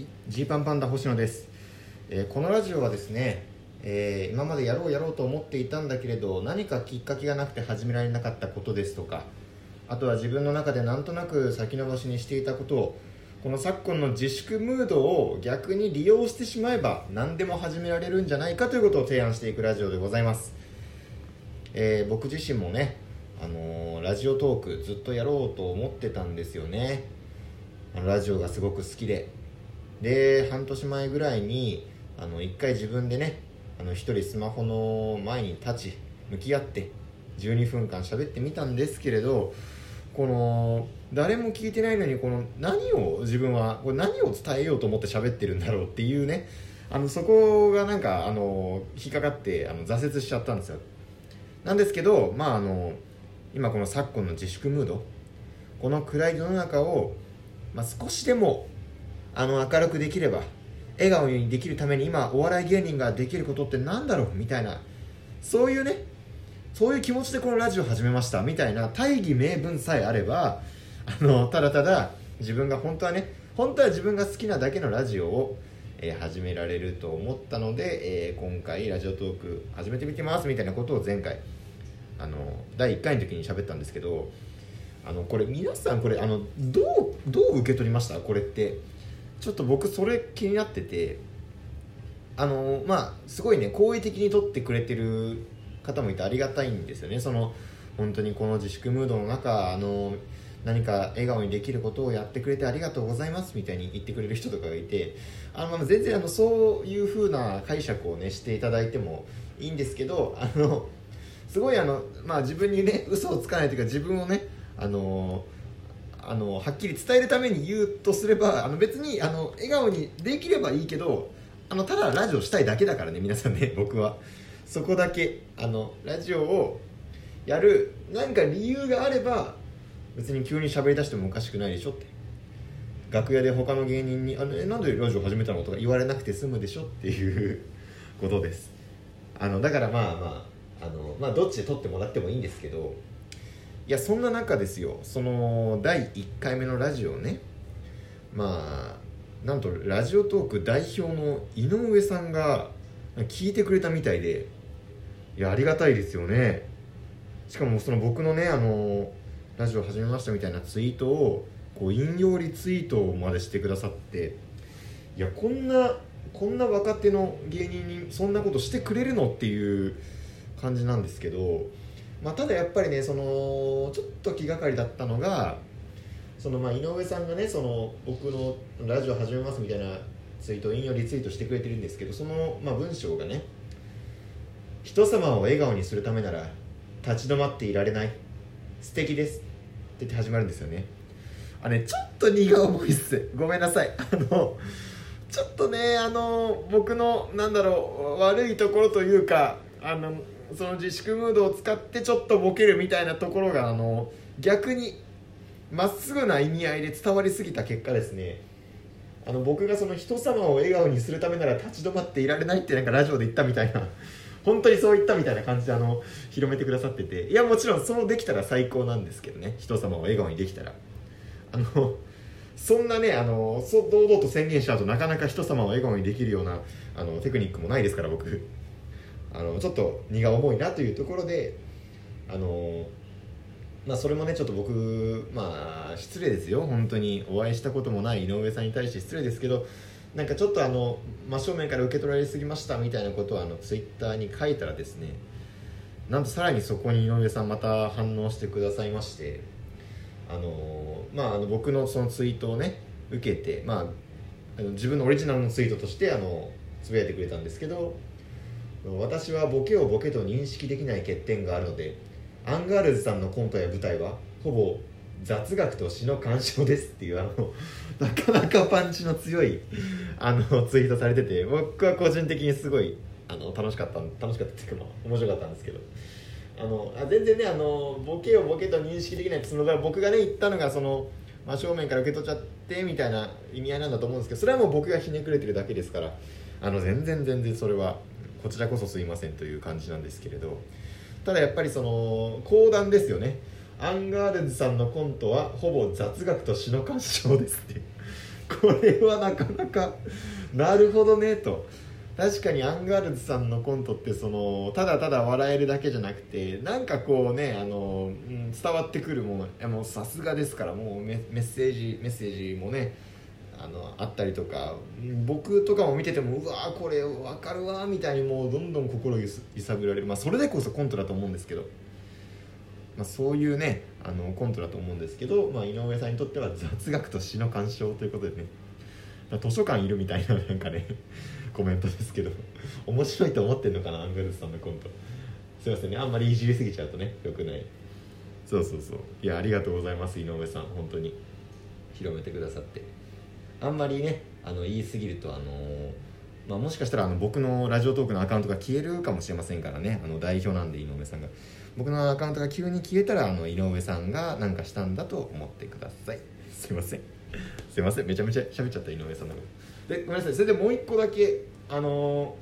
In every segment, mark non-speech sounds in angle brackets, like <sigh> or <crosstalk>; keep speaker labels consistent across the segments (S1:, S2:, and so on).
S1: はい、ジーパンパンダ星野です、えーこのラジオはですね、えー今までやろうやろうと思っていたんだけれど何かきっかけがなくて始められなかったことですとかあとは自分の中でなんとなく先延ばしにしていたことをこの昨今の自粛ムードを逆に利用してしまえば何でも始められるんじゃないかということを提案していくラジオでございます、えー僕自身もね、あのーラジオトークずっとやろうと思ってたんですよね。ラジオがすごく好きで。で半年前ぐらいにあの1回自分でねあの一人スマホの前に立ち向き合って12分間喋ってみたんですけれどこの誰も聞いてないのにこの何を自分はこれ何を伝えようと思って喋ってるんだろうっていうねあのそこがなんかあの引っかかってあの挫折しちゃったんですよ。なんですけどまああの今この昨今の自粛ムードこの暗い世の中を、まあ、少しでもあの明るくできれば笑顔にできるために今お笑い芸人ができることってなんだろうみたいな。そういうねそういう気持ちでこのラジオ始めましたみたいな大義名分さえあればあのただただ自分が本当はね本当は自分が好きなだけのラジオを、えー始められると思ったので、えー今回ラジオトーク始めてみてますみたいなことを前回あの第1回の時に喋ったんですけどあのこれ皆さんこれあのどうどう受け取りました？これって。ちょっと僕それ気になっててあのまあすごいね好意的に取ってくれてる方もいてありがたいんですよね。その本当にこの自粛ムードの中あの何か笑顔にできることをやってくれてありがとうございますみたいに言ってくれる人とかがいてあの全然あのそういう風な解釈をねしていただいてもいいんですけどあのすごいあの、まあ、自分にね嘘をつかないというか自分をねあのあのはっきり伝えるために言うとすればあの別にあの笑顔にできればいいけどあのただラジオしたいだけだからね皆さんね <laughs> 僕はそこだけあのラジオをやるなんか理由があれば別に急に喋り出してもおかしくないでしょって楽屋で他の芸人に「あのえなんでラジオ始めたの?」とか言われなくて済むでしょっていう <laughs> ことですあのだからまあまああの、まあ、どっちで撮ってもらってもいいんですけどいやそんな中ですよ。その第1回目のラジオね。まあなんとラジオトーク代表の井上さんが聞いてくれたみたいで。いやありがたいですよね。しかもその僕のねあのラジオ始めましたみたいなツイートをこう引用リツイートまでしてくださって。いやこんなこんな若手の芸人にそんなことしてくれるの？っていう感じなんですけど、まあ、ただやっぱりねそのちょっと気がかりだったのがそのまあ井上さんがねその僕のラジオ始めますみたいなツイート引用リツイートしてくれてるんですけどそのまあ文章がね人様を笑顔にするためなら立ち止まっていられない素敵ですって言って始まるんですよね。あれちょっと荷が重いっす。ごめんなさい。あのちょっとねあの僕のなんだろう悪いところというかあのその自粛ムードを使ってちょっとボケるみたいなところがあの逆にまっすぐな意味合いで伝わりすぎた結果ですね。あの僕がその人様を笑顔にするためなら立ち止まっていられないってなんかラジオで言ったみたいな本当にそう言ったみたいな感じであの広めてくださってて。いやもちろんそうできたら最高なんですけどね。人様を笑顔にできたら。あのそんなねあのそ堂々と宣言しちゃうとなかなか人様を笑顔にできるようなあのテクニックもないですから僕。あのちょっと荷が重いなというところであのまあそれもねちょっと僕まあ失礼ですよ。本当にお会いしたこともない井上さんに対して失礼ですけどなんかちょっとあの真正面から受け取られすぎましたみたいなことをあのツイッターに書いたらですねなんとさらにそこに井上さんまた反応してくださいましてあのまああの僕のそのツイートをね受けてまああの自分のオリジナルのツイートとしてあのつぶやいてくれたんですけど私はボケをボケと認識できない欠点があるのでアンガールズさんのコントや舞台はほぼ雑学と詩の鑑賞ですっていうあの <laughs> なかなかパンチの強いあのツイートされてて僕は個人的にすごいあの楽しかった楽しかったっていうか面白かったんですけど。あのあ全然ねあのボケをボケと認識できないその僕がね言ったのがその真正面から受け取っちゃってみたいな意味合いなんだと思うんですけどそれはもう僕がひねくれてるだけですからあの全然全然それはこちらこそすいませんという感じなんですけれどただやっぱりその講談ですよね。アンガールズさんのコントはほぼ雑学と詩の鑑賞ですって。これはなかなかなるほどねと。確かにアンガールズさんのコントってそのただただ笑えるだけじゃなくてなんかこうねあの、うん、伝わってくるもの。もうさすがですからもうメッセージメッセージもねあのあったりとか僕とかも見ててもうわこれ分かるわみたいにもうどんどん心揺さぶられる、まあ、それでこそコントだと思うんですけど、まあ、そういうねあのコントだと思うんですけど、まあ、井上さんにとっては雑学と詩の鑑賞ということでね。図書館いるみたいななんかね <laughs> コメントですけど。面白いと思ってんのかなアンガルズさんのコント。すいませんねあんまりいじりすぎちゃうとねよくない。そうそうそう。いやありがとうございます井上さん。本当に。広めてくださって。あんまりねあの言い過ぎるとあのまあ、もしかしたらあの僕のラジオトークのアカウントが消えるかもしれませんからね。あの代表なんで井上さんが。僕のアカウントが急に消えたらあの井上さんが何かしたんだと思ってください。すいません。すいません。めちゃめちゃ喋っちゃった井上さんのこと。でごめんなさい。それでもう一個だけあの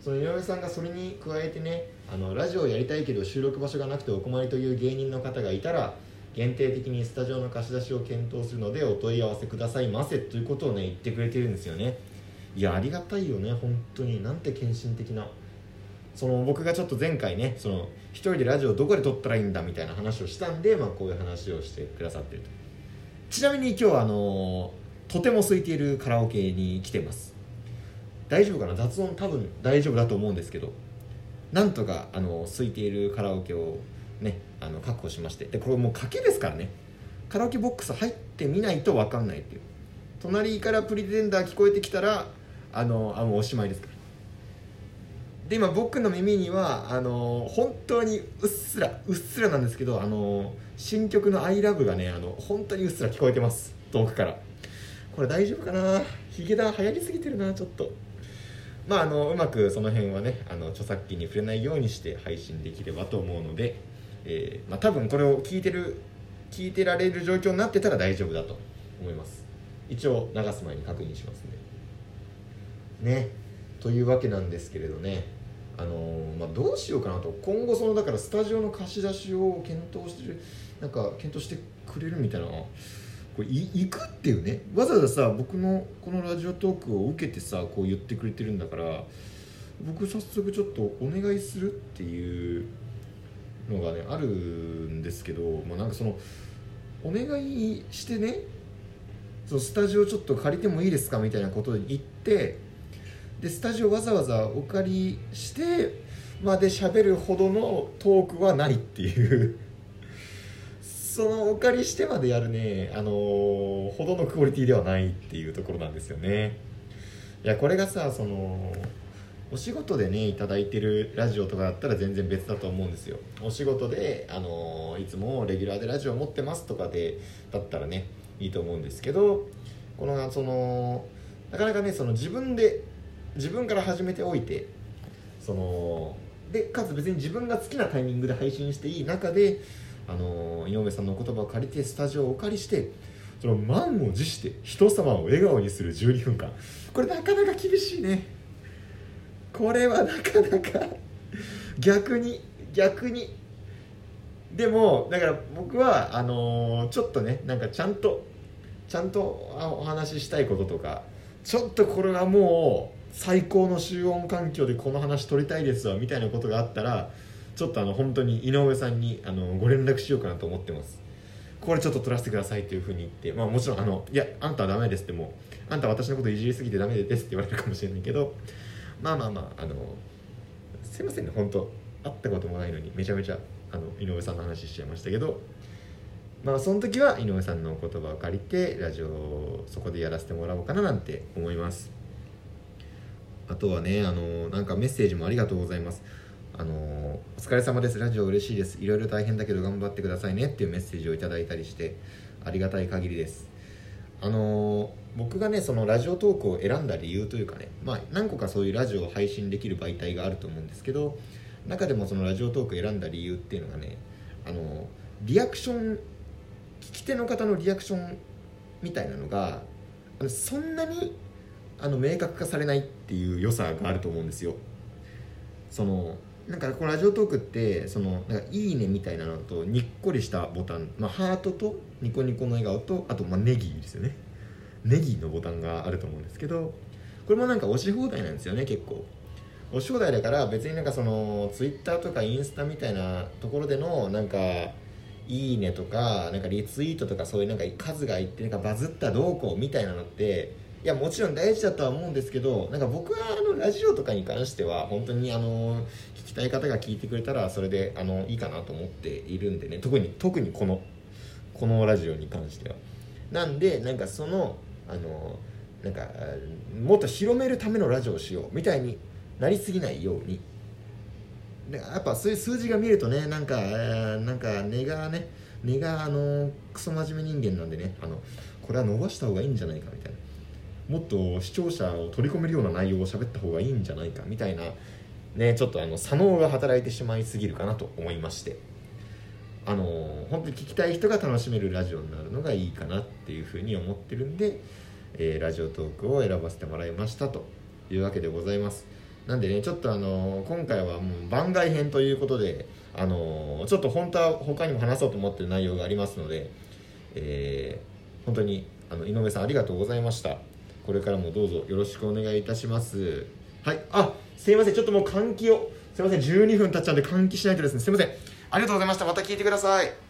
S1: その井上さんがそれに加えてねあのラジオをやりたいけど収録場所がなくてお困りという芸人の方がいたら限定的にスタジオの貸し出しを検討するのでお問い合わせくださいませということをね言ってくれてるんですよね。いやありがたいよね本当に。なんて献身的なその僕がちょっと前回ねその一人でラジオどこで撮ったらいいんだみたいな話をしたんで、まあ、こういう話をしてくださってると。ちなみに今日はあのとても空いているカラオケに来てます。大丈夫かな？雑音多分大丈夫だと思うんですけど。なんとかあの空いているカラオケをねあの確保しまして。でこれもう賭けですからね。カラオケボックス入ってみないと分かんないっていう。隣からプリテンダー聞こえてきたらあのあもうおしまいですから。で今僕の耳にはあの本当にうっすらうっすらなんですけどあの新曲の「ILOVE」がねあの本当にうっすら聞こえてます。遠くから。これ大丈夫かな？ヒゲダン流行りすぎてるなちょっと。まああのうまくその辺はねあの著作権に触れないようにして配信できればと思うので。えー、まあ、多分これを聞いてる聞いてられる状況になってたら大丈夫だと思います。一応流す前に確認しますねね。というわけなんですけれどね。あのー、まあ、どうしようかなと。今後そのだからスタジオの貸し出しを検討してるなんか検討してくれるみたいなこれ行くっていうね。わざわざさ僕のこのラジオトークを受けてさこう言ってくれてるんだから僕早速ちょっとお願いするっていうのがねあるんですけど、まあ、なんかそのお願いしてねそのスタジオちょっと借りてもいいですかみたいなことで言ってでスタジオわざわざお借りしてまで喋るほどのトークはないっていう。そのお借りしてまでやるねあのー、ほどのクオリティではないっていうところなんですよね。いやこれがさそのお仕事でね頂いてるラジオとかだったら全然別だと思うんですよ。お仕事で、あのー、いつもレギュラーでラジオ持ってますとかでだったらねいいと思うんですけどこのそのなかなかねその自分で自分から始めておいてそのでかつ別に自分が好きなタイミングで配信していい中で、あのー、井上さんの言葉を借りてスタジオをお借りしてその満を持して人様を笑顔にする12分間。これなかなか厳しいね。これはなかなか逆に逆に。でもだから僕はあのー、ちょっとねなんかちゃんとちゃんとお話ししたいこととかちょっとこれはもう最高の集音環境でこの話取りたいですわみたいなことがあったらちょっとあの本当に井上さんにあのご連絡しようかなと思ってます。これちょっと取らせてくださいというふうに言って、まあ、もちろんあのいやあんたはダメですってもうあんた私のこといじりすぎてダメですって言われるかもしれないけどまあまあまああのすいませんね本当。会ったこともないのにめちゃめちゃあの井上さんの話しちゃいましたけど。まあその時は井上さんの言葉を借りてラジオをそこでやらせてもらおうかななんて思います。あとはねあのなんかメッセージもありがとうございます。あのお疲れ様です。ラジオ嬉しいです。いろいろ大変だけど頑張ってくださいねっていうメッセージをいただいたりしてありがたい限りです。あの僕がねそのラジオトークを選んだ理由というかね、まあ、何個かそういうラジオを配信できる媒体があると思うんですけど中でもそのラジオトークを選んだ理由っていうのがねあのリアクション聞き手の方のリアクションみたいなのがそんなにあの明確化されないっていう良さがあると思うんですよ。そのなんかこのラジオトークってそのなんかいいねみたいなのとにっこりしたボタン、まあ、ハートとニコニコの笑顔とあとまあネギですよね。ネギのボタンがあると思うんですけどこれもなんか押し放題なんですよね結構。押し放題だから別になんかそのツイッターとかインスタみたいなところでのなんかいいねとかなんかリツイートとかそういうなんか数がいってなんかバズったどうこうみたいなのっていやもちろん大事だとは思うんですけどなんか僕はあのラジオとかに関しては本当にあの聞きたい方が聞いてくれたらそれであのいいかなと思っているんでね。特に特にこのこのラジオに関しては。なんでなんかそのあのなんかもっと広めるためのラジオをしようみたいになりすぎないように。でやっぱそういう数字が見るとねなんか、えー、なんか根がね根があのクソ真面目人間なんでねあのこれは伸ばした方がいいんじゃないかみたいな。もっと視聴者を取り込めるような内容を喋った方がいいんじゃないかみたいなねちょっとあの左脳が働いてしまいすぎるかなと思いまして。あの本当に聞きたい人が楽しめるラジオになるのがいいかなっていうふうに思ってるんで、えー、ラジオトークを選ばせてもらいましたというわけでございます。なんでねちょっとあの今回はもう番外編ということであのちょっと本当は他にも話そうと思ってる内容がありますので、えー、本当にあの井上さんありがとうございました。これからもどうぞよろしくお願いいたします。はい。あすいません。ちょっともう換気を。すいません。12分経っちゃうんで換気しないとですね。すいません。ありがとうございました。また聞いてください。